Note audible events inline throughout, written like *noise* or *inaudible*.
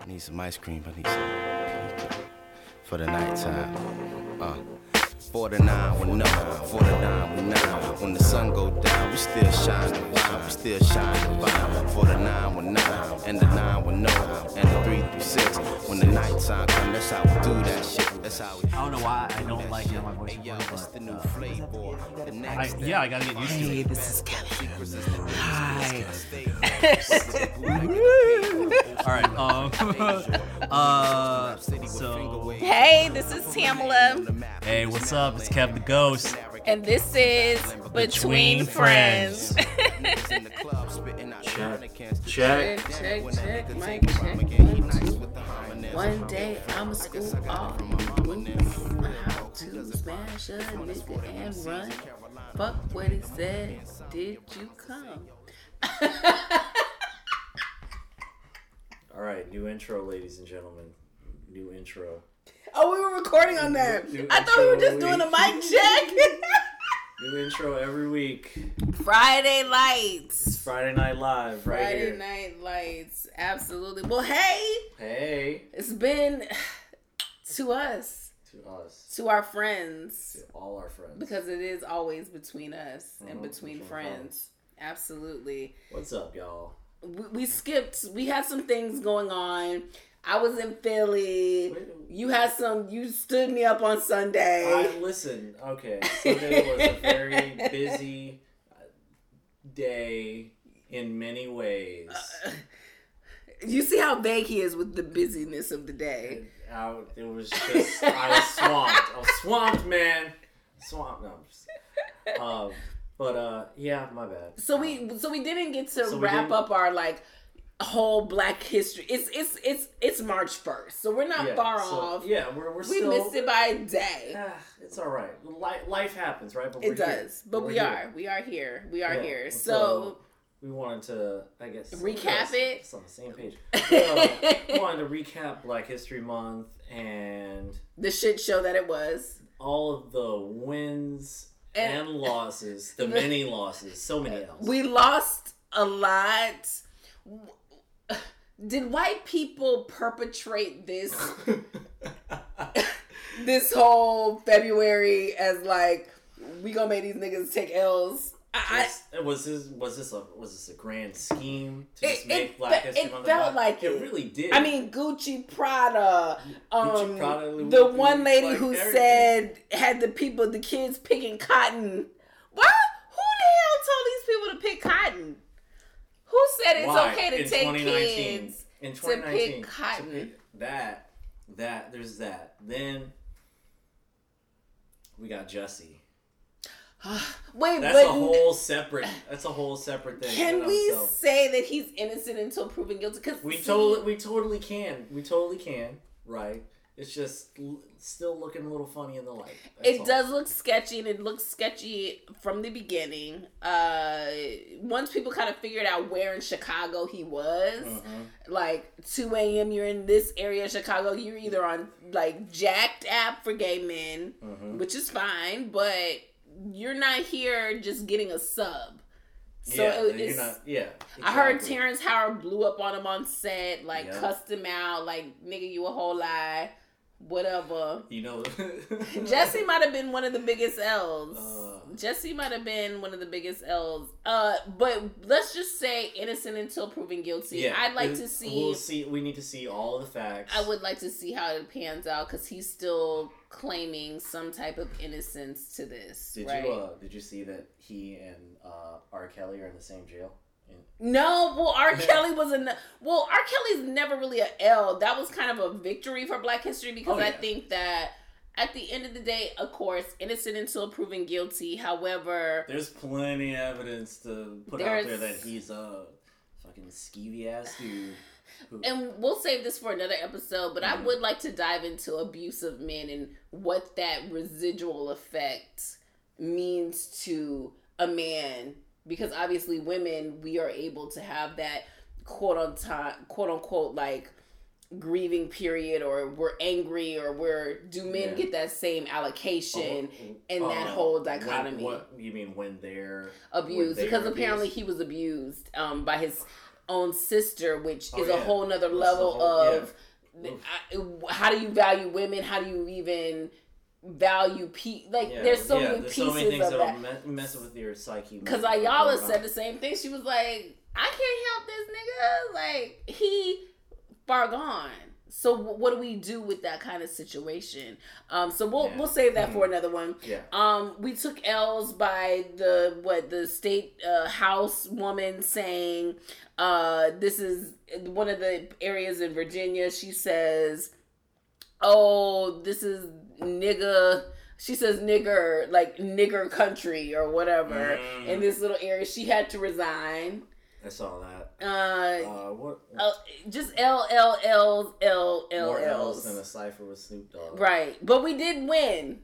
I need some ice cream. I need some pizza for the nighttime. Uh. For the nine with no, for the nine with nine. When the sun go down, we still shine the vibe, we still shine the vibe. For the nine with nine, and the nine with no, and the three through six. When the nighttime come, that's how we do that shit. That's how we. I don't know why I don't like how my voice Hey, yo, recorded, it's but, the new uh, flavor. The I, next yeah, I gotta get used to it. Hey, it. this is Kevin. Hi. *laughs* All right. *laughs* Um. *laughs* uh. So. Hey, this is Tamala, Hey, what's up? It's Kev the Ghost. and this is Between, Between Friends. Check. check, check, check, mic check. One, two. One day I'ma school off. How to smash a nigga and run. Fuck what he said. Did you come? *laughs* All right, new intro, ladies and gentlemen. New intro. Oh, we were recording on that. New I thought we were just doing a mic check. *laughs* *laughs* New intro every week. Friday It's lights. Friday Night Live right Friday here. night lights. Absolutely. Well, hey, Hey, it's been *sighs* to us, to us, to our friends, to all our friends. because it is always between us and Mhm, between between friends. Absolutely. What's up, y'all? We, we skipped. We had some things going on. I was in Philly. You had some. You stood me up on Sunday. I listen. Okay, Sunday was a very busy uh, day in many ways. you see how vague he is with the busyness of the day. It, out, it was just I was swamped. I was swamped, man. Swamped. No, I'm just. Um, but uh, yeah, my bad. So we so we didn't get to So wrap up our like whole Black History. It's it's it's it's March first, so we're not Yeah, far so- off. Yeah, we're we're we still. missed it by a day. Ah, it's all right. Life, life happens, right? But it we're here. does, but We're we here. are we are here. We are Yeah, here. So, we wanted to, I guess, Recap yes, it? It's on the same page. Uh, we wanted to recap Black History Month and the shit show that it was. all of the wins And- and, losses, the *laughs* many losses, so many L's. We lost a lot. Did white people perpetrate this *laughs* this whole February as like we gonna make these niggas take L's? I, was this was this a was this a grand scheme to It- just make it Black History it felt like it it. really did. I mean, Gucci Prada. Um, Gucci, Prada, Louis the one lady like who everything. said had the people, the kids picking cotton. What? Who the hell told these people to pick cotton? Who said it's Why? okay to In take kids? in to 2019 pick cotton? pick that that there's that then we got Jesse. *sighs* Wait, That's a whole separate. That's a whole separate thing. can in and of we say that he's innocent until proven guilty? Because We totally, we totally can. We totally can. Right. It's just l- still looking a little funny in the light. That's It all. does look sketchy, and it looks sketchy from the beginning. Uh, once people kind of figured out where in Chicago he was, Mhm. like 2 a.m., you're in this area of Chicago, you're either on like Jack'd app for gay men, Mhm. which is fine, but you're not here just getting a sub. So yeah, it, you're it's, not. Yeah. I heard. Terrence Howard blew up on him on set, like Yeah. cussed him out, like nigga, you a whole lie, whatever. You know. *laughs* Jesse might have been one of the biggest L's. Uh. Jesse might have been one of the biggest L's. Uh, but let's just say innocent until proven guilty. Yeah. I'd like to see. We'll see. We need to see all the facts. I would like to see how it pans out because he's still claiming some type of innocence to this. Did right? you uh did you see that he and uh R. Kelly are in the same jail? No, well, R. Kelly was a well. R. Kelly's never really a L. That was kind of a victory for Black History because Oh, I think that at the end of the day, of course, innocent until proven guilty. However, there's plenty of evidence to put out there that he's a fucking skeevy ass dude. Who, and we'll save this for another episode. But I Mhm. would like to dive into abusive men and what that residual effect means to a man. Because obviously, women we are able to have that quote on time, quote unquote like grieving period or we're angry or we're do men Yeah. get that same allocation Oh, in that uh, whole when- dichotomy what you mean when they're abused when because apparently abused? he was abused um by his own sister, which Oh, is a whole nother That's level whole- of I- how do you value women? How do you even value pe like Yeah, there's so yeah, many there's pieces so many of that. me- mess with your psyche. Because Ayala said the same thing. She was like, I can't help this nigga. Like, he far gone. So wh- what do we do with that kind of situation? Um, so we'll Yeah. we'll save that for another one. Yeah. Um, we took L's by the what the state uh, house woman saying, uh, this is one of the areas in Virginia. She says, "Oh, this is nigga." She says nigger like nigger country or whatever Mm. in this little area. She had to resign. I saw that. Uh, Uh, what? uh, just L L L L L more L's than a cipher with Snoop Dogg. Right, but we did win.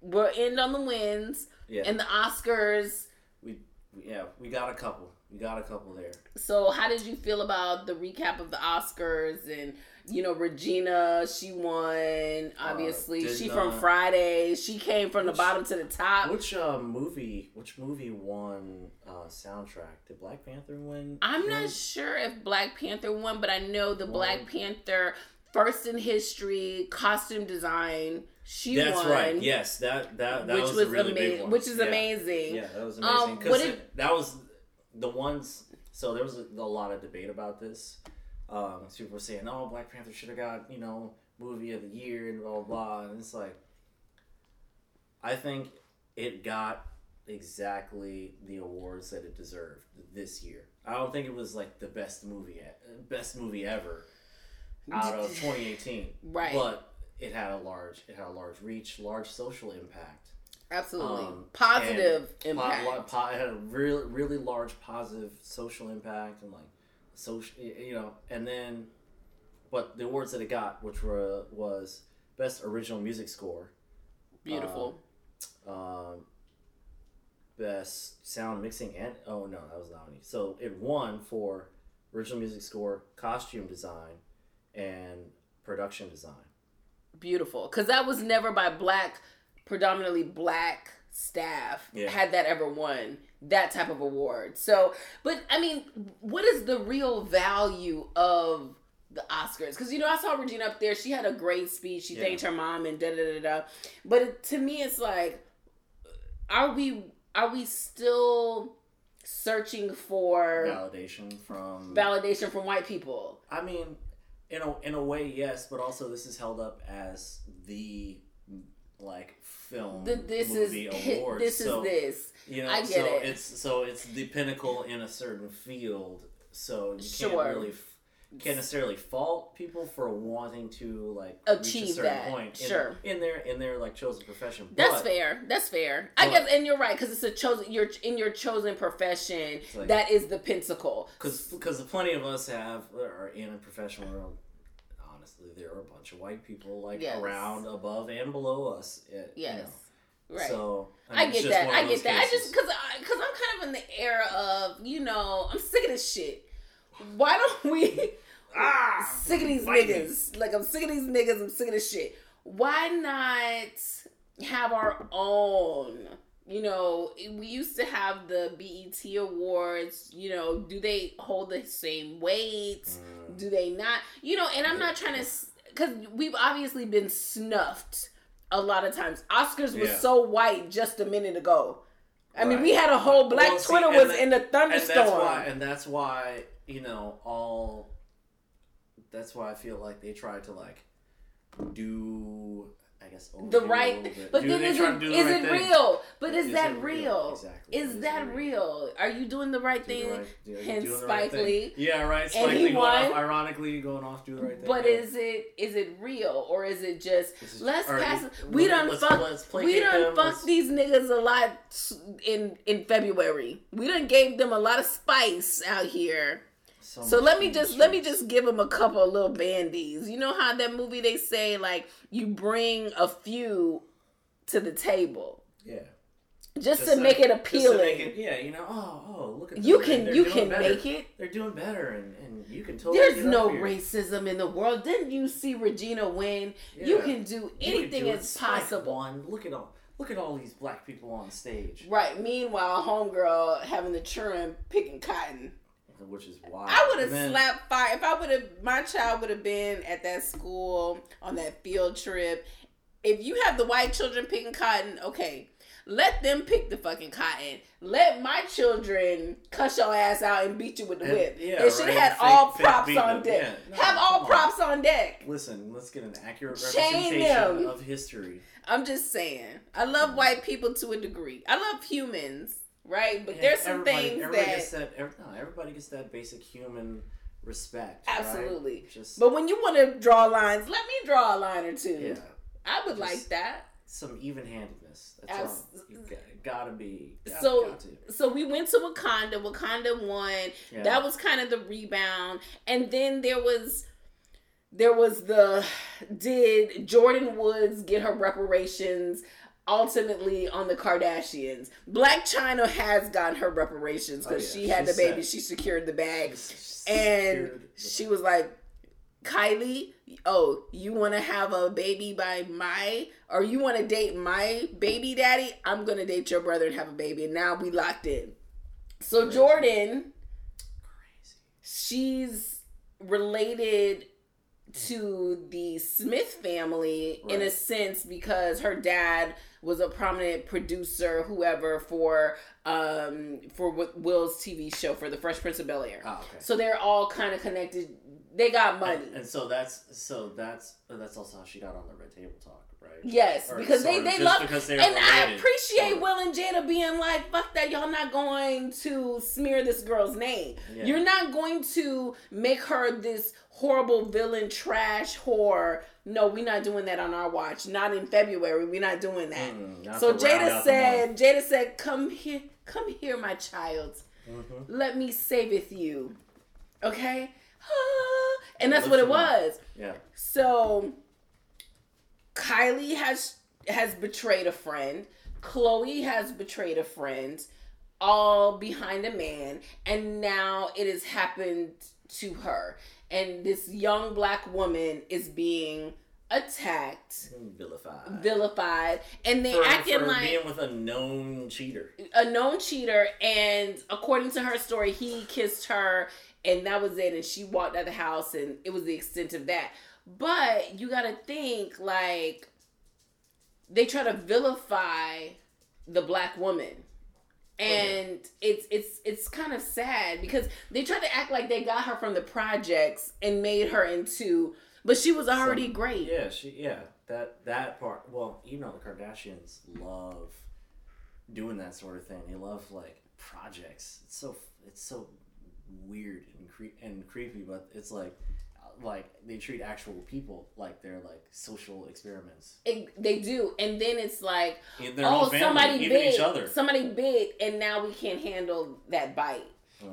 We're in on the wins Yeah. and the Oscars. we, yeah, we got a couple. We got a couple there. So, how did you feel about the recap of the Oscars and you know Regina? She won. Obviously, did she from Friday. She came from Which- the bottom to the top. Which uh, movie? Which movie won uh, soundtrack? Did Black Panther win? I'm win? not sure if Black Panther won, but I know the Won. Black Panther first in history costume design. She That's won. right. Yes, that that that which was, was, really big one. Which is Yeah. amazing. Yeah, that was Um, amazing. What did- that was the ones. So there was a, a lot of debate about this. Um, people were saying, "Oh, Black Panther should have got you know movie of the year and blah blah blah." And it's like, I think it got exactly the awards that it deserved this year. I don't think it was like the best movie, best movie ever out of *laughs* 2018. Right. But it had a large, it had a large reach, large social impact. Absolutely. Um, Positive impact. po- it had a really, really large positive social impact and like social, you know, and then, but the awards that it got, which were was best original music score, Beautiful. um, best sound mixing, and oh no, that was nominated. So it won for original music score, costume design, and production design. Beautiful. Because that was never by black, predominantly black staff Yeah. had that ever won that type of award. So, but I mean, what is the real value of the Oscars? Because you know, I saw Regina up there. She had a great speech. She Yeah. thanked her mom and da da da da. But it, to me, it's like, are we are we still searching for Validation from validation from white people? I mean, in a in a way, yes, but also this is held up as the like film The, this is movie hit, award. this so, is this. You know, I get so it. it's so it's the pinnacle in a certain field. So you Sure. can't really can't necessarily fault people for wanting to like Achieve certain that. point in, Sure. in their in their like chosen profession. That's but, fair. That's fair. I guess, and you're right because it's a chosen. You're in your chosen profession. like- that is the pinnacle. Because because plenty of us have are in a professional world. Honestly, there are a bunch of white people like Yes. around, above, and below us. it- you Yes, know. right. So I, mean, it's get that. I get that. I just because because I'm kind of in the era of you know I'm sick of this shit. Why don't we? *laughs* ah sick of these niggas. Like I'm sick of these niggas. I'm sick of this shit. Why not have our own? You know, we used to have the BET awards. You know, do they hold the same weight? Mm. Do they not? You know, and I'm not trying to, because we've obviously been snuffed a lot of times. Oscars was Yeah. so white just a minute ago. I mean, we had a whole Black Well, see, Twitter was that- in the and that's thunderstorm. why and that's why you know all that's why i feel like they tried to like do i guess the right, but Do- then is it the is right it real? But is, Is that real? real? Exactly. Is Is that real? real? Are you doing the right Do the thing? right- do- you Hence doing right Spike? Lee. Yeah, right. And Spike he Lee going off, ironically going off do the right thing. But yeah. is it is it real or is it just is- let's pass? we done let's- fuck. let's we done them, fuck these niggas a lot in in February. We done gave them a lot of spice out here. So much let me just let me just give them a couple of little bandies. You know how that movie they say like you bring a few to the table yeah. Just, Just to make it appealing. make it- yeah, you know. Oh, oh, look at you them. can They're you can better. make it. They're doing better, and, and you can totally. There's no racism in the world. Didn't you see Regina win? You Yeah. can do You can anything do is Spike possible. Look at all. Look at all these black people on stage. Right. Meanwhile, homegirl having the children picking cotton. which is wild. I would have then- slapped fire if I would have. My child would have been at that school on that field trip. If you have the white children picking cotton, okay, let them pick the fucking cotton. Let my children cuss your ass out and beat you with the And- whip. yeah, they should right, have had fake- all fake props on deck. Yeah, no, have all on. props on deck. Listen, let's get an accurate representation of history. I'm just saying. I love white people to a degree. I love humans, right? But Yeah, there's some things everybody that gets that. every- no, everybody gets that basic human respect. right? Absolutely. Just But when you want to draw lines, let me draw a line or two. yeah, I would Just- like that. Some even-handedness. That's Abs- all. You got, gotta be. Got, So- got to. So we went to Wakanda. Wakanda won. Yeah. That was kind of the rebound. And then there was there was the did Jordyn Woods get her reparations ultimately on the Kardashians? Blac Chyna has gotten her reparations because Oh, yeah. she had She the baby. She secured the bag. She's And the- she was like, Kylie, oh, you want to have a baby by my, or you want to date my baby daddy? I'm going to date your brother and have a baby. And now we locked in. So. Jordyn, crazy. she's related to the Smith family in a sense because her dad was a prominent producer, whoever for um for Will's TV show for the Fresh Prince of Bel Air. Oh, okay. So they're all kind of connected. They got money. And, and so that's so that's that's also how she got on the Red Table Talk, right? yes, Or because they they love. because And I appreciate. Will and Jada being like, "Fuck that! Y'all not going to smear this girl's name. Yeah. You're not going to make her this horrible villain, trash whore. No, we're not doing that on our watch. Not in February. We're not doing that." Mm, not so Jada said, "Jada said, come here, come here, my child. month. Mhm. Let me saveth you, okay." And that's what it was. Yeah. So Kylie has has betrayed a friend. Khloé has betrayed a friend, all behind a man, and now it has happened to her. And this young black woman is being attacked, Vilified. vilified, and they for, acting for like being with a known cheater. a known cheater and according to her story he kissed her and that was it and she walked out of the house and it was the extent of that but you gotta think like they try to vilify the black woman and it's it's it's kind of sad because they tried to act like they got her from the projects and made her into but she was already great Yeah, she yeah that that part. Well, you know the Kardashians love doing that sort of thing. They love like projects. It's so it's so weird and cre- and creepy, but it's like like they treat actual people like they're like social experiments It- they do and then it's like oh, family, somebody bit. each other. Somebody bit, and now we can't handle that bite.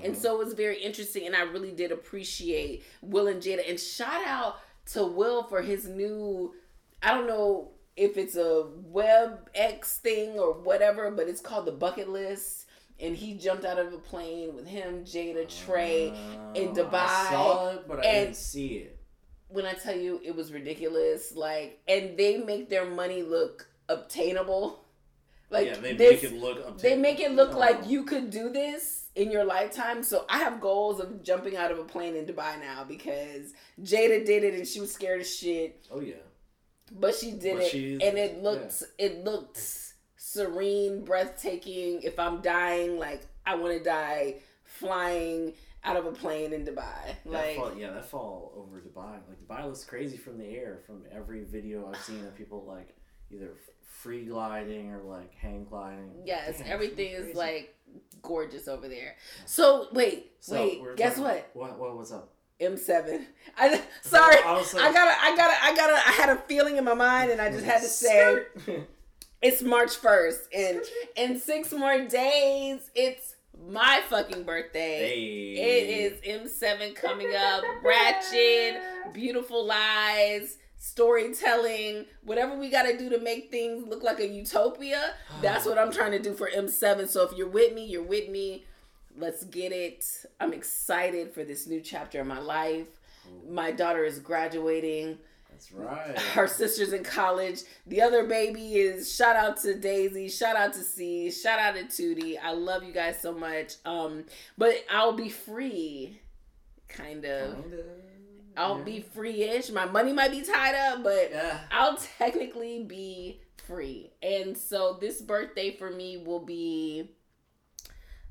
And Mhm. so it was very interesting, and I really did appreciate Will and Jada. And shout out to Will for his new, I don't know if it's a web X thing or whatever, but it's called the Bucket List. And he jumped out of a plane with him, Jada, Trey. in Uh, Dubai, I saw it, but I and- didn't see it. When I tell you it was ridiculous, like, and they make their money look obtainable. Like yeah, they this- make it look. Up they make it look No. like you could do this in your lifetime. So I have goals of jumping out of a plane in Dubai now because Jada did it and she was scared as shit, Oh yeah. but she did But it and it looked it looked serene, breathtaking. If I'm dying, like I want to die flying out of a plane in Dubai. That Like fall, yeah, that fall over Dubai. Like Dubai looks crazy from the air. From every video I've seen of people like either free gliding or like hang gliding. yes, Damn, everything is like gorgeous over there. So wait, So, wait, guess what? What? What? What's up? M7. *laughs* I sorry. I was like, I gotta, I gotta, I gotta. I had a feeling in my mind, and I just had to say *laughs* it's March first, and in six more days, it's my fucking birthday. hey. It is M7 coming *laughs* up. Ratchet, beautiful lies, storytelling, whatever we gotta do to make things look like a utopia. That's *sighs* what I'm trying to do for M7. So if you're with me, you're with me. Let's get it. I'm excited for this new chapter in my life. My daughter is graduating. That's *laughs* right. Her sister's in college. The other baby is shout out to Daisy, shout out to C, shout out to Tootie. I love you guys so much. Um, but I'll be free, kind of. Kinda. I'll yeah. be free-ish. My money might be tied up, but Yeah. I'll technically be free. And so this birthday for me will be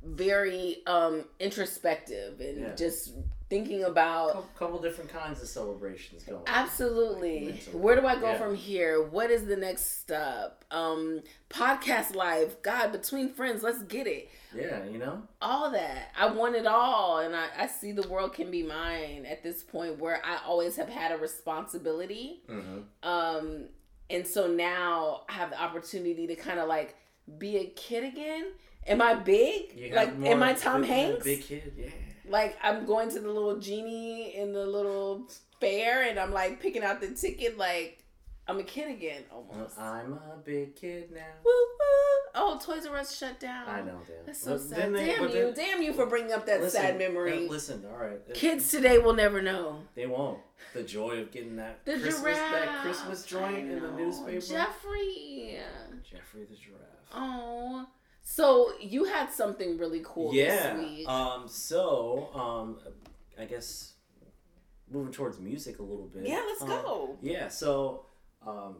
very um introspective and Yeah. just thinking about Couple, couple different kinds of celebrations going. on. Absolutely. Where do I go Yeah. from here? What is the next step? Um podcast live. God, between friends, let's get it. Yeah, you know. All that. I want it all and I, I see the world can be mine at this point where I always have had a responsibility. Mm-hmm. Um and so now I have the opportunity to kind of like be a kid again. Am I big? Like am I Tom Hanks? Big kid, yeah. Like I'm going to the little genie in the little fair and I'm like picking out the ticket like I'm a kid again almost. I'm a big kid now. Woo, woo. Oh, Toys R Us shut down. I know, damn. That's so But sad. they- Damn you. then- Damn you for bringing up that Listen, sad memory. uh, Listen, all right. Kids today will never know. They won't. The joy of getting that The Christmas, giraffe. that Christmas joint in the newspaper. Jeffrey. Jeffrey the giraffe. Oh. So you had something really cool yeah. this week. Um. So, um, I guess moving towards music a little bit. yeah, let's um, go. Yeah. So, um,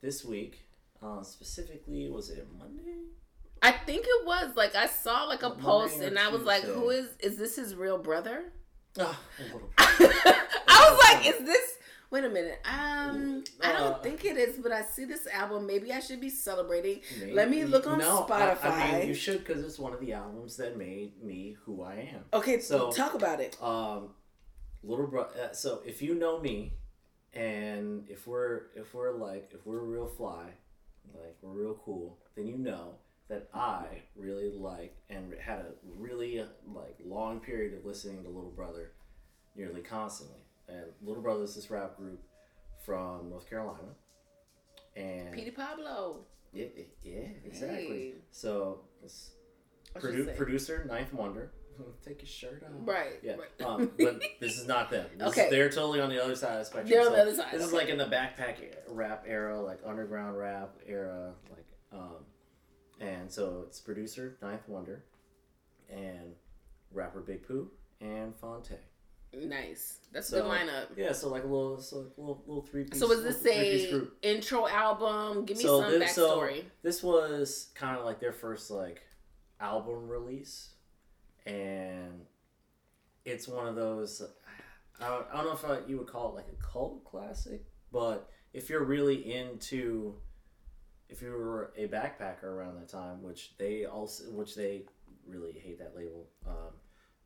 this week, uh, specifically, was it Monday? I think it was like I saw like a Monday post and I was like. "Who is is this his real brother?" Ah. *laughs* I was like, "Is this?" Wait a minute. Um, I don't Uh, think it is, but I see this album. Maybe I should be celebrating. Maybe- Let me look on no, I- I, Spotify. mean, you should because it's one of the albums that made me who I am. Okay, So- talk about it. Um, little bro. Uh, so if you know me, and if we're if we're like if we're real fly, like we're real cool, then you know that I really like and had a really uh, like long period of listening to Little Brother, nearly constantly. And Little Brothers, is this rap group from North Carolina, and Petey Pablo. yeah, yeah, exactly. Hey. So it's produ- producer 9th Wonder. *laughs* Take your shirt off. Right. Yeah. right. Um, *laughs* but this is not them. This Okay. Is, they're totally on the other side of the spectrum. They're on the other side, This is like in the backpack rap era, like underground rap era, like um, and so it's producer 9th Wonder, and rapper Big Pooh and Phonte. Nice. That's So a good lineup. Yeah, so like a little, so like a little, little three piece. So was this a intro album? Give me So some this- so- backstory. This was kind of like their first like album release, and it's one of those. I don't, I don't know if I, you would call it like a cult classic, but if you're really into, if you were a backpacker around that time, which they also, which they really hate that label, um,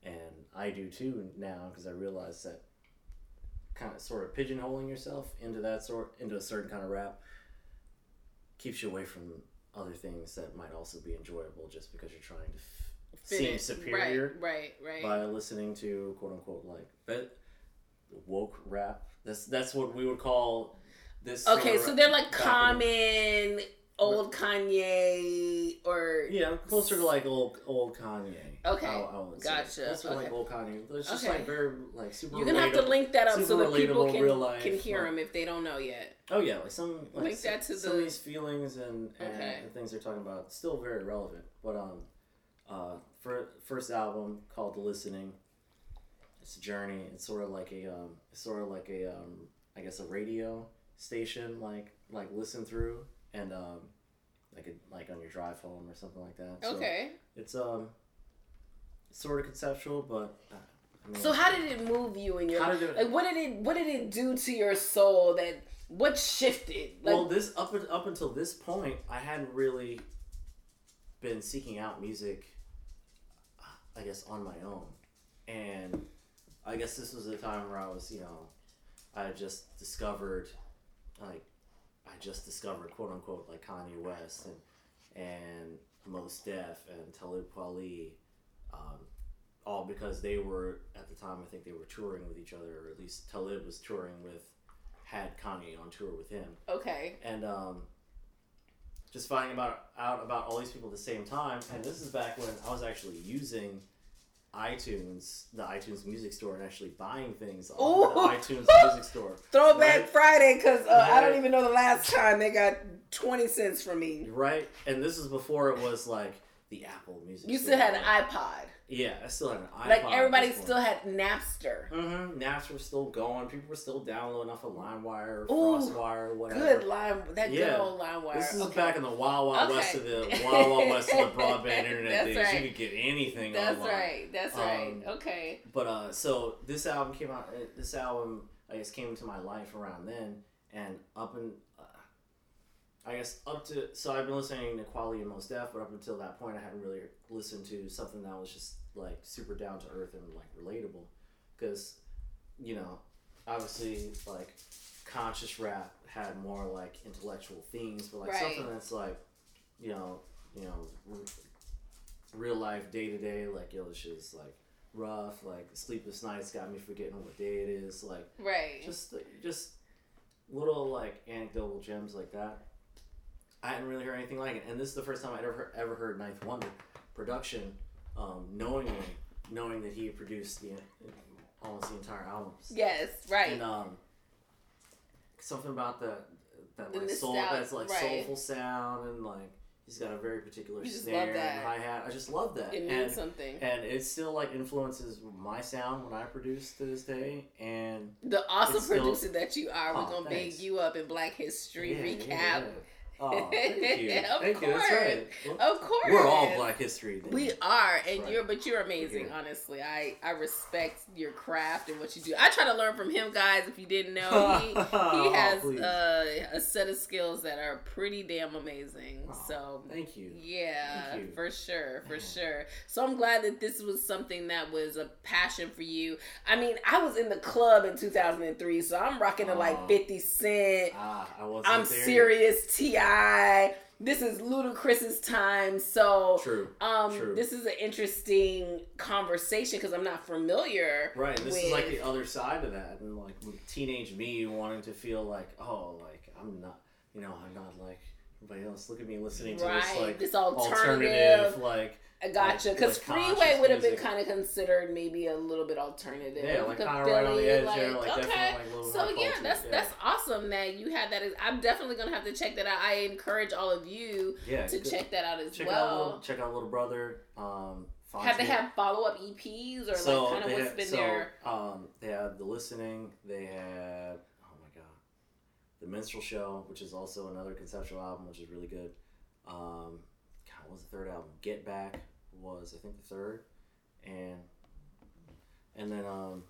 and I do too now because I realize that kind of sort of pigeonholing yourself into that sort into a certain kind of rap keeps you away from other things that might also be enjoyable just because you're trying to f- seem superior Right, right, right. by listening to quote unquote like that woke rap. That's that's what we would call this. Okay, so they're like common, old Kanye, or yeah, closer to like old old Kanye. Okay, I, I would say. gotcha, That's what like okay. old Kanye. It's just Okay. like very like super. you're gonna have to link that up so that people relatable, real can life, can hear like- them if they don't know yet. Oh yeah, like some like Link some, that to some the- of these feelings and, and, Okay. and things they're talking about still very relevant. But um, uh, for first album called The Listening, it's a journey. It's sort of like a um, it's sort of like a um, I guess a radio station like like listen through and um, like a, like on your drive home or something like that. So Okay. it's um, sort of conceptual, but uh, I mean, So how did it move you in your How did it- like? What did it What did it do to your soul? That what shifted? Like, well, this up up until this point, I hadn't really been seeking out music. I guess on my own, and I guess this was a time where I was, you know, I just discovered, like, I just discovered quote unquote like Kanye West and and Mos Def and Talib Kweli, um, all because they were at the time I think they were touring with each other, or at least Talib was touring with had Kanye on tour with him okay. and um, just finding about out about all these people at the same time. And this is back when I was actually using iTunes, the iTunes Music Store, and actually buying things off the iTunes Music Store. *laughs* Throwback Right. Friday, because uh, I don't even know the last time they got twenty cents from me. Right, and this is before it was like the Apple Music. You still had an iPod, Yeah, I still had an iPod. like everybody still had Napster. Mm-hmm. Napster was still going. People were still downloading off of LimeWire, or Ooh, FrostWire, or whatever. Good line, that good Yeah. old LimeWire. This is Okay. back in the wild, wild west of the *laughs* wild, wild west of the broadband *laughs* internet That's days. right. You could get anything That's online. right. That's right. Um, Okay. But uh, so this album came out. uh, This album, I guess, came into my life around then, and up and I guess up to so I've been listening to Kweli and Mos Def, but up until that point, I hadn't really listened to something that was just like super down to earth and like relatable, because you know, obviously like conscious rap had more like intellectual themes, but like Right. something that's like, you know, you know, r- real life day to day, like yo, this shit's like rough. Like sleepless nights got me forgetting what day it is. Like Right. just just little like anecdotal gems like that. I hadn't really heard anything like it, and this is the first time I'd ever ever heard 9th Wonder production, um, knowingly knowing that he had produced the almost the entire album. yes. Right. And um, something about the that like soul nostal- that's like right. soulful sound and like he's got a very particular snare and hi hat. I just love that. it and means something. and it still like influences my sound when I produce to this day. And The awesome it's still- producer that you are, we're Aw, gonna thanks. big you up in Black History yeah, recap. yeah, yeah. Oh, thank *laughs* you. Of thank you. That's right. Well, Of course. We're all Black History. Then. We are, and Right. you're, but you're amazing. Yeah. Honestly, I I respect your craft and what you do. I try to learn from him, guys. If you didn't know, he, *laughs* he Oh, has uh, a set of skills that are pretty damn amazing. Oh, so thank you. yeah, Thank you. for sure, for Man. sure. So I'm glad that this was something that was a passion for you. I mean, I was in the club in 2003, so I'm rocking to like Oh. 50 Cent. Ah, I wasn't I'm there serious, Ti. This is Ludacris's time, so True. um, True. this is an interesting conversation because I'm not familiar. Right, this with, is like the other side of that, and like teenage me wanting to feel like, oh, like I'm not, you know, I'm not like everybody else. Look at me listening to right this like this alternative, alternative. like gotcha. Because Freeway would have been kind of considered maybe a little bit alternative. yeah, like kind of right on the edge like, there, like okay. definitely like little So yeah, culture, that's yeah. that's awesome that you had that. I'm definitely gonna have to check that out. I encourage all of you yeah, to check that out as check out well. little, check out little brother. Um, have they have follow up EPs or so like kind of what's have, been so, there? Um, they have the listening. They have oh my god, the minstrel show, which is also another conceptual album, which is really good. Um, God, what was the third album? Get Back was I think the third, and and then um,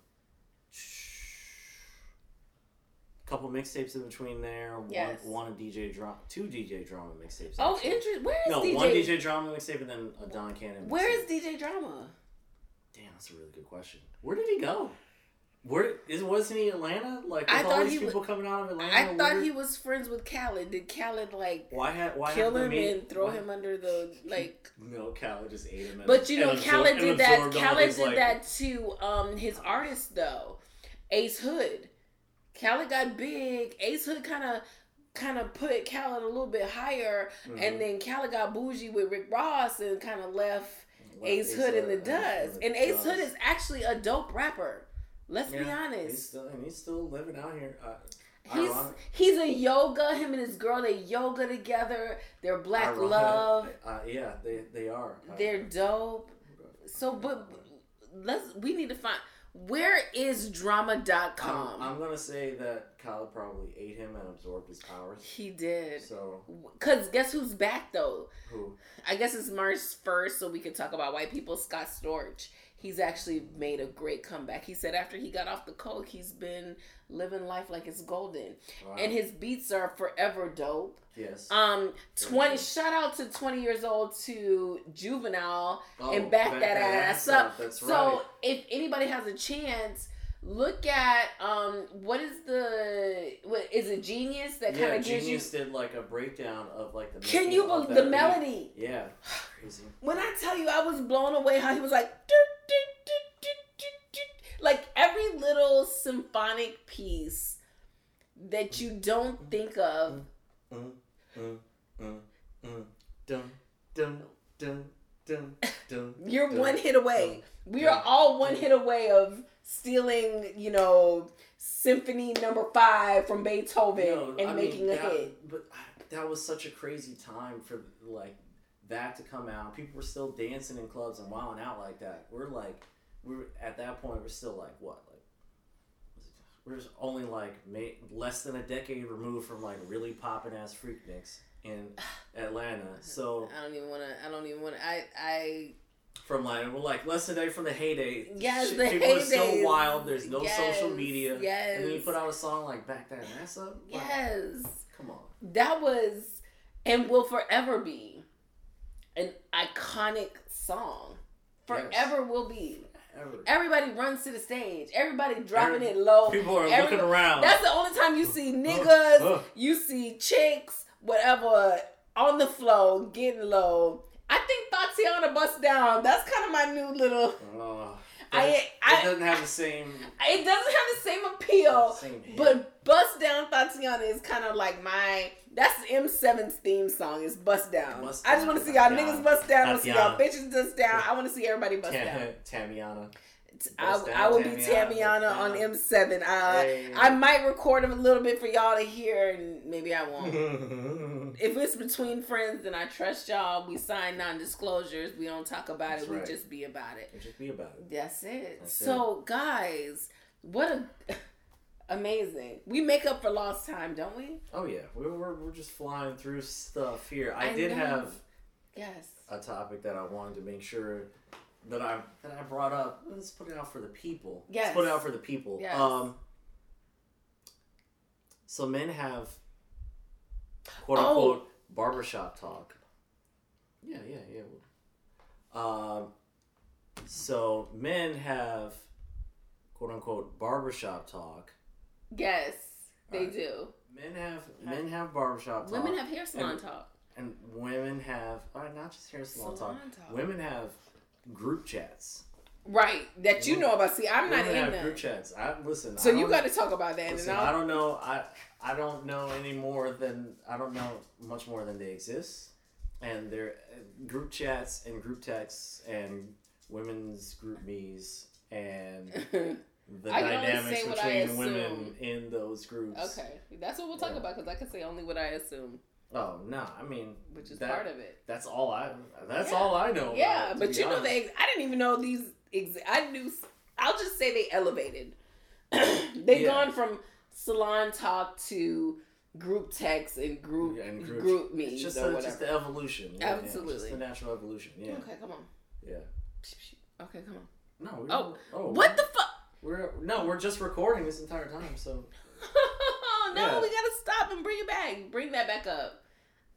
a couple mixtapes in between there. Yes. One one DJ drama, two DJ drama mixtapes. Oh, interesting. Where is DJ No, DJ? one DJ drama mixtape and then a Don Cannon. Where mixtape. is DJ Drama? Damn, that's a really good question. Where did he go? Where is wasn't he Atlanta? Like with I all these he people coming out of Atlanta. I thought where- he was friends with Khaled. Did Khaled like Why had why kill him and throw why- him under the like? *laughs* No, Khaled just ate him. And, But you know, absor- Khaled did that. Khaled his, did like- that to um his artist though, Ace Hood. Khaled got big. Ace Hood kind of kind of put Khaled a little bit higher, Mhm. and then Khaled got bougie with Rick Ross and kind of left Left Ace Hood in the dust. And Ace. Hood is actually a dope rapper. Let's be Yeah, He's honest. still and he's still living out here. Uh, He's ironic. he's a yoga. Him and his girl they yoga together. They're black ironic. love. Uh, yeah, they they are. Uh, They're dope. So, but let's we need to find where is drama.com. I'm, I'm gonna say that Khaled probably ate him and absorbed his powers. he did. So Cause guess who's back though? who? I guess it's March first, so we can talk about white people. Scott Storch. He's actually made a great comeback. He said after he got off the coke, he's been living life like it's golden, Wow. and his beats are forever dope. yes. Um, twenty. Shout out to twenty years old to Juvenile Oh, and back, that, ass up. That's so right. if anybody has a chance, look at um what is the what is it Genius that kind Yeah, of gives you. Genius did like a breakdown of like the. Can you believe that the beat. melody? Yeah, crazy. When I tell you, I was blown away how he was like. "Doot, little symphonic piece that you don't think of Mm, mm, mm, mm. You're one hit away. We are all one hit away of stealing, you know, Symphony Number Five from Beethoven No, and I making mean, a that, hit. But that was such a crazy time for like that to come out. People were still dancing in clubs and wilding out like that. We're like, we're at that point. We're still like what? We're just only like may, less than a decade removed from like really popping ass Freakniks in *sighs* Atlanta. So I don't even want to. I don't even want to. I. I. from like we're like less than a day from the heyday. Yes, shit, the people are still heydays. wild. There's no Yes, social media. Yes, And then you put out a song like "Back That Ass Up." Like, Yes. Come on. That was and will forever be an iconic song. Yes. Forever will be. Ever. Everybody runs to the stage. Everybody dropping Every- it low. People are Every- looking around. That's the only time you see niggas, uh. you see chicks, whatever, on the flow, getting low. I think Thotiana bust down. That's kind of my new little. Oh, I- it doesn't have the same. It doesn't have the same appeal, same but Bust Down Thotiana is kind of like my. That's M7's theme song. Is Bust Down. Bust I just want to see y'all Thotiana. niggas bust down. I want to see y'all bitches bust down. I want to see everybody bust Tam- down. *laughs* Tamiana. I, I down, will be Tamiana, on. M7. Uh, Hey. I might record a little bit for y'all to hear, and maybe I won't. *laughs* if it's between friends, then I trust y'all. We sign non-disclosures. We don't talk about That's it. We just be about it. Just be about it. That's it. That's so, guys, what a amazing. We make up for lost time, don't we? Oh yeah, we're, we're, we're just flying through stuff here. I, I did know. have Yes. a topic that I wanted to make sure that I that I brought up. Let's put it out for the people. Yes. Let's put it out for the people. Yes. Um. So men have quote Oh. unquote barbershop talk. Yeah, yeah, yeah. Um. So men have quote unquote barbershop talk. Yes, they Alright. do. Men have men have barbershop talk. Women have hair salon And- talk. and women have uh, not just hair salon, Salon talk. talk. Women have group chats. Right. That you know about. See, I'm not in have that. group chats. I listen. So I you got to talk about that. Listen, and I don't know. I I don't know any more than I don't know much more than they exist, and they're uh, group chats and group texts and women's GroupMe's and *laughs* the I dynamics say what I between women in those groups. okay, that's what we'll talk Yeah. about because I can say only what I assume, Oh no, I mean which is that- part of it. That's all I. That's Yeah. all I know. Yeah, about but you know they. I didn't even know these. Ex- I knew. I'll just say they elevated. *clears throat* They've Yeah. gone from salon talk to group text and group and group, group- meetings just, or a, whatever. just the evolution. Yeah, Yeah, Absolutely. just the natural evolution. Yeah. Okay, come on. Yeah. Okay, come on. No. Oh, oh What the fuck? We're no. We're just recording this entire time. So *laughs* no, Yeah. we gotta stop and bring it back. Bring that back up.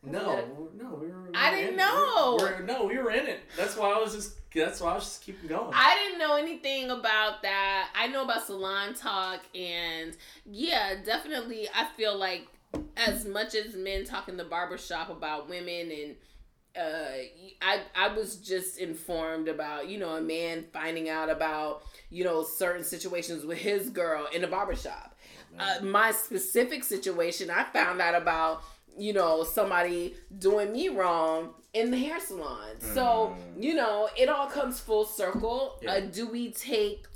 no, gotta- no. We were. we I were didn't know. We're, we're, no, we were in it. That's why I was just. That's why I was just keeping going. I didn't know anything about that. I know about salon talk, and yeah, definitely. I feel like as much as men talk in the barbershop about women and uh, I I was just informed about you know a man finding out about you know certain situations with his girl in the barbershop. Uh, my specific situation, I found out about you know somebody doing me wrong in the hair salon. So you know it all comes full circle. Yeah. Uh, do we take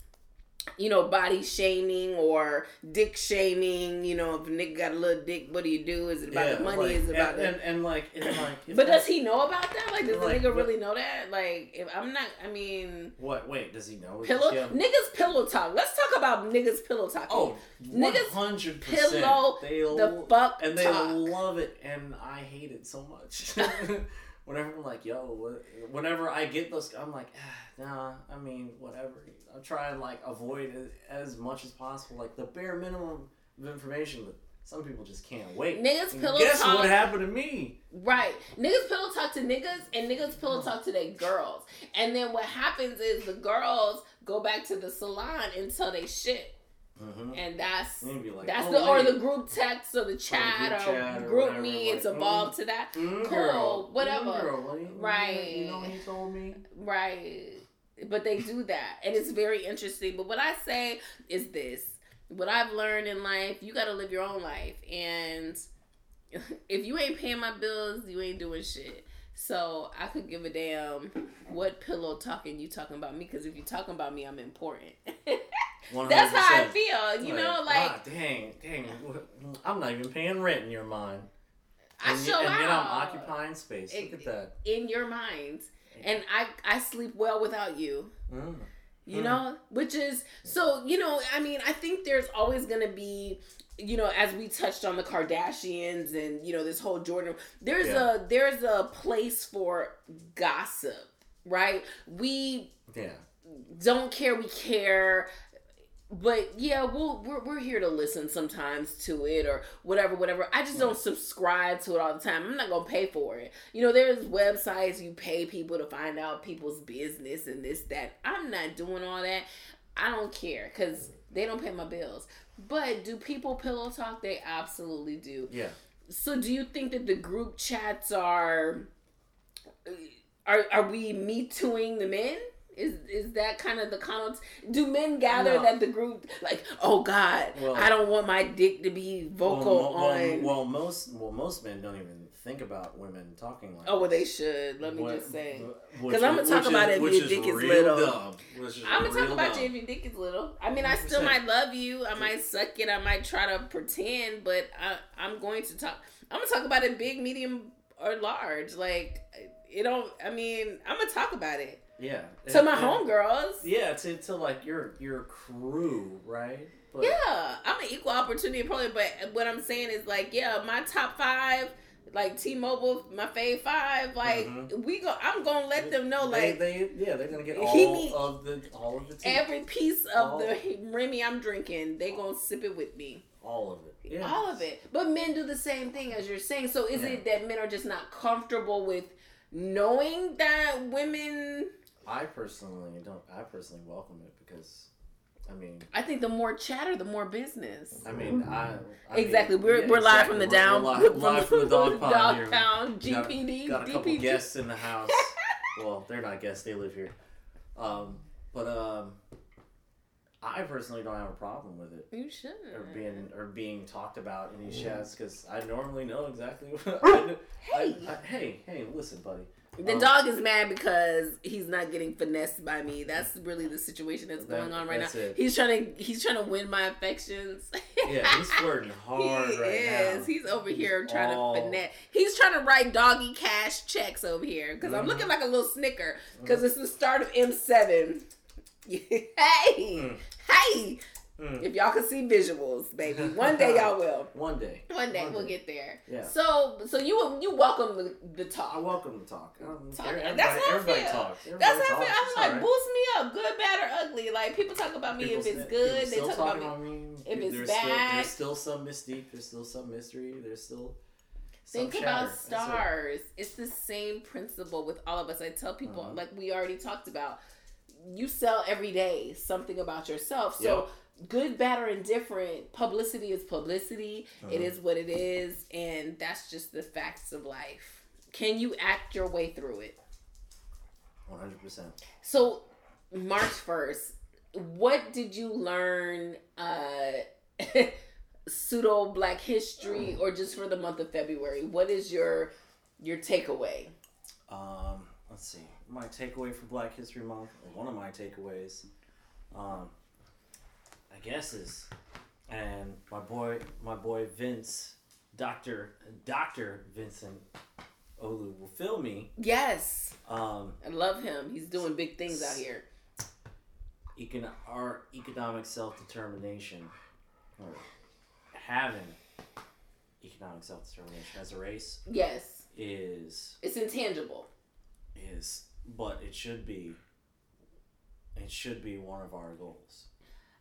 you know, body shaming or dick shaming. You know, if a nigga got a little dick, what do you do? Is it about the money? like, is it about and, the and, and like, and like but does he know about that? Like, does Like, the nigga what- really know that? Like, if I'm not, I mean, What? Wait, does he know? pillow Yeah. niggas pillow talk. Let's talk about niggas pillow talk. Oh, one Niggas hundred pillow. They the fuck and they talk. love it, and I hate it so much. *laughs* *laughs* whenever I'm like, yo, whenever I get those, I'm like, ah, nah. I mean, whatever. I try and like avoid it as much as possible, like the bare minimum of information. But some people just can't wait. Niggas pillow Guess talk. what happened to me? Right. Niggas pillow talk to niggas and niggas pillow talk to their girls. And then what happens is the girls go back to the salon and tell they shit. Mm-hmm. And that's And you'd be like, that's oh, the or the group text or the chat or, chat or group whatever, me. It's like, evolved to that. Mm, Cool, girl. whatever. Mm, girl. What you- Right. You know what he told me? Right. But they do that. And it's very interesting. But what I say is this what I've learned in life, you got to live your own life. And *laughs* if you ain't paying my bills, you ain't doing shit. So I could give a damn what pillow talking you talking about me because if you're talking about me, I'm important. *laughs* That's how I feel. You know, like ah, dang, dang, *laughs* I'm not even paying rent in your mind. I and, show and out I'm occupying space. Look at that. in your mind, and I I sleep well without you. Mm. you Mm. know which is so you know i mean i think there's always going to be you know as we touched on the kardashians and you know this whole jordyn there's Yeah. a there's a place for gossip right we Yeah. don't care we care but yeah we'll we're, we're here to listen sometimes to it or whatever whatever. I just don't subscribe to it all the time. I'm not gonna pay for it. You know there's websites you pay people to find out people's business and this that. I'm not doing all that. I don't care because they don't pay my bills. But do people pillow talk? They absolutely do. Yeah. so do you think that the group chats are uh, are are we me tooing the men? Is is that kind of the comments? Do men gather No. that the group like, oh God, Well- I don't want my dick to be vocal well, on. well, most well most men don't even think about women talking like. oh well, they should. Let me What- just say. because I'ma talk which about is- it if your dick is little. I'm gonna talk about you if your dick is little. I mean, I still might love you. I might suck it. I might try to pretend, but I, I'm going to talk. I'm gonna talk about it big, medium, or large. Like it don't. I mean, I'm gonna talk about it Yeah. to my homegirls. Yeah, to, to like your your crew, right? But Yeah, I'm an equal opportunity employee, but what I'm saying is like, yeah, my top five, like T-Mobile, my fave five, like Mhm. we go. I'm gonna let them know, like they yeah they're gonna get all of the all of the tea, every piece of All- the Remy I'm drinking, they gonna sip it with me, all of it. Yeah. all of it. But men do the same thing as you're saying. So is Yeah. it that men are just not comfortable with knowing that women? I personally don't. I personally welcome it because, I mean, I think the more chatter, the more business. I mean, I, I Exactly. mean, we're yeah, we're live exactly. from the We're- down we're live, from live from the dog *laughs* pound dog here. pound, GPD, Got, a couple guests in the house. *laughs* well, they're not guests; they live here. Um, but um, I personally don't have a problem with it. You should. Or being or being talked about in these chats because I normally know exactly *laughs* what. I know, Hey. I, I, hey, hey, listen, buddy. The Um, dog is mad because he's not getting finessed by me. That's really the situation that's That- going on right now. it. He's trying to he's trying to win my affections. Yeah, he's *laughs* flirting hard he right is. now. He's over He's here trying all- to finesse. He's trying to write doggy cash checks over here because I'm Mhm. looking like a little snicker because it's the start of M7. *laughs* hey, hey! Mm. If y'all can see visuals, baby, *laughs* one day y'all will. One day. One day we'll get there. Yeah. So, so you you welcome the, the talk. I welcome the talk. Um, Talk. everybody, That's how I everybody feel. talks. Everybody That's how I feel. I'm like, alright. boost me up, good, bad, or ugly. Like people talk about me People if it's good. They talk about me. on me. if it's there's bad. Still, there's still some mystique. There's still some mystery. There's still. Think chatter. about That's it. stars. It's the same principle with all of us. I tell people, Uh-huh. like we already talked about, you sell every day something about yourself. So good, bad, or indifferent, publicity is publicity. It Uh-huh. is what it is, and that's just the facts of life. Can you act your way through it? One hundred percent. So March first, what did you learn? Uh, *laughs* pseudo Black History, or just for the month of February? What is your your takeaway? Um, let's see. My takeaway for Black History Month, one of my takeaways, um, I guess is, and my boy, my boy Vince, Doctor Doctor Vincent Olu will fill me. Yes, Um, I love him. He's doing big things out here. econ- our economic self determination, or having economic self determination as a race Yes, is it's intangible. is but it should be it should be one of our goals.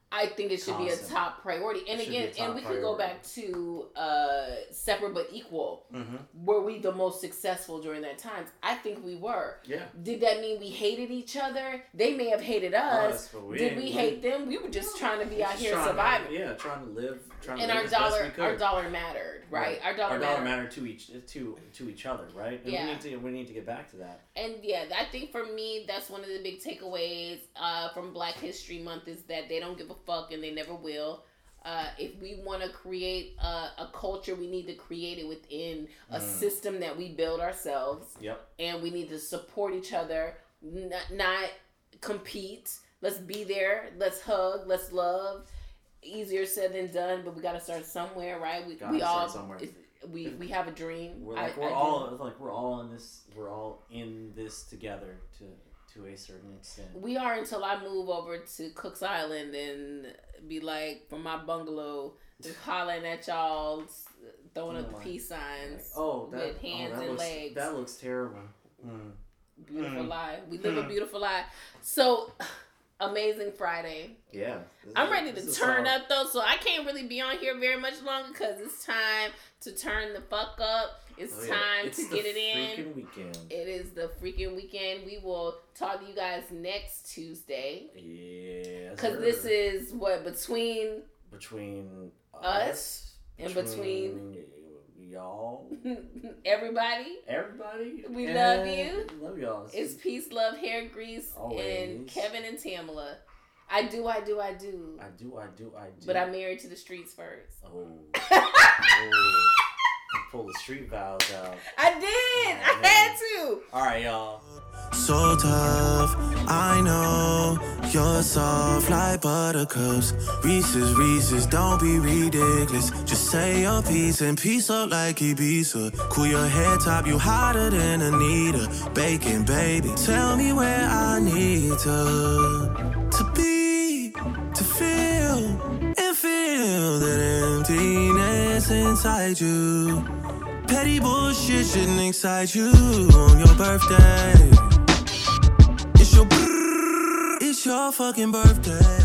I think it should be a top priority. And It again, and we could go back to uh, separate but equal. Mm-hmm. Were we the most successful during that time? I think we were. Yeah. Did that mean we hated each other? They may have hated us. Us, we Did we we- hate them? We were just trying to be out here trying to- surviving. yeah, trying to live, trying and to our live best dollar, our dollar mattered, right? Our dollar, our dollar mattered. mattered to each to to each other, right? And Yeah. we need to we need to get back to that. And yeah, I think for me, that's one of the big takeaways uh, from Black History Month is that they don't give a fuck and they never will Uh, if we want to create a, a culture, we need to create it within a Mm. system that we build ourselves, Yep. and we need to support each other, not, not compete. Let's be there. Let's hug. Let's love. Easier said than done, but we got to start somewhere, right? We, Gotta we start all somewhere. we we have a dream. We're I- like we're I do. all like we're all in this we're all in this together to to a certain extent. We are until I move over to Cook's Island and be like from my bungalow, just *laughs* hollering at y'all, throwing up the peace signs. Like, oh, that, with hands oh, that and looks, legs. That looks terrible. Mm. beautiful Mm. lie. We live a Mm. beautiful lie. So *sighs* amazing Friday. Yeah. I'm ready to turn up though, so I can't really be on here very much longer because it's time to turn the fuck up. It's Oh, yeah. time It's to get it in. Weekend. It is the freaking weekend. We will talk to you guys next Tuesday. Yeah. Because this is what between between us and between, y'all, *laughs* everybody. everybody. We love you. Love y'all. It's peace, love, hair grease, and Kevin and Tamala. I do, I do, I do. I do, I do, I do. But I'm married to the streets first. Oh. *laughs* oh. Pull the street valves out. I did. Oh, I had to. All right, y'all. So tough, I know you're soft like buttercups. Reese's, Reese's, don't be ridiculous. Just say your piece and piece up like Ibiza. Cool your head top, you hotter than Anita. Bacon, baby, tell me where I need to emptiness inside you. Petty bullshit shouldn't excite you on your birthday. It's your, it's your fucking birthday.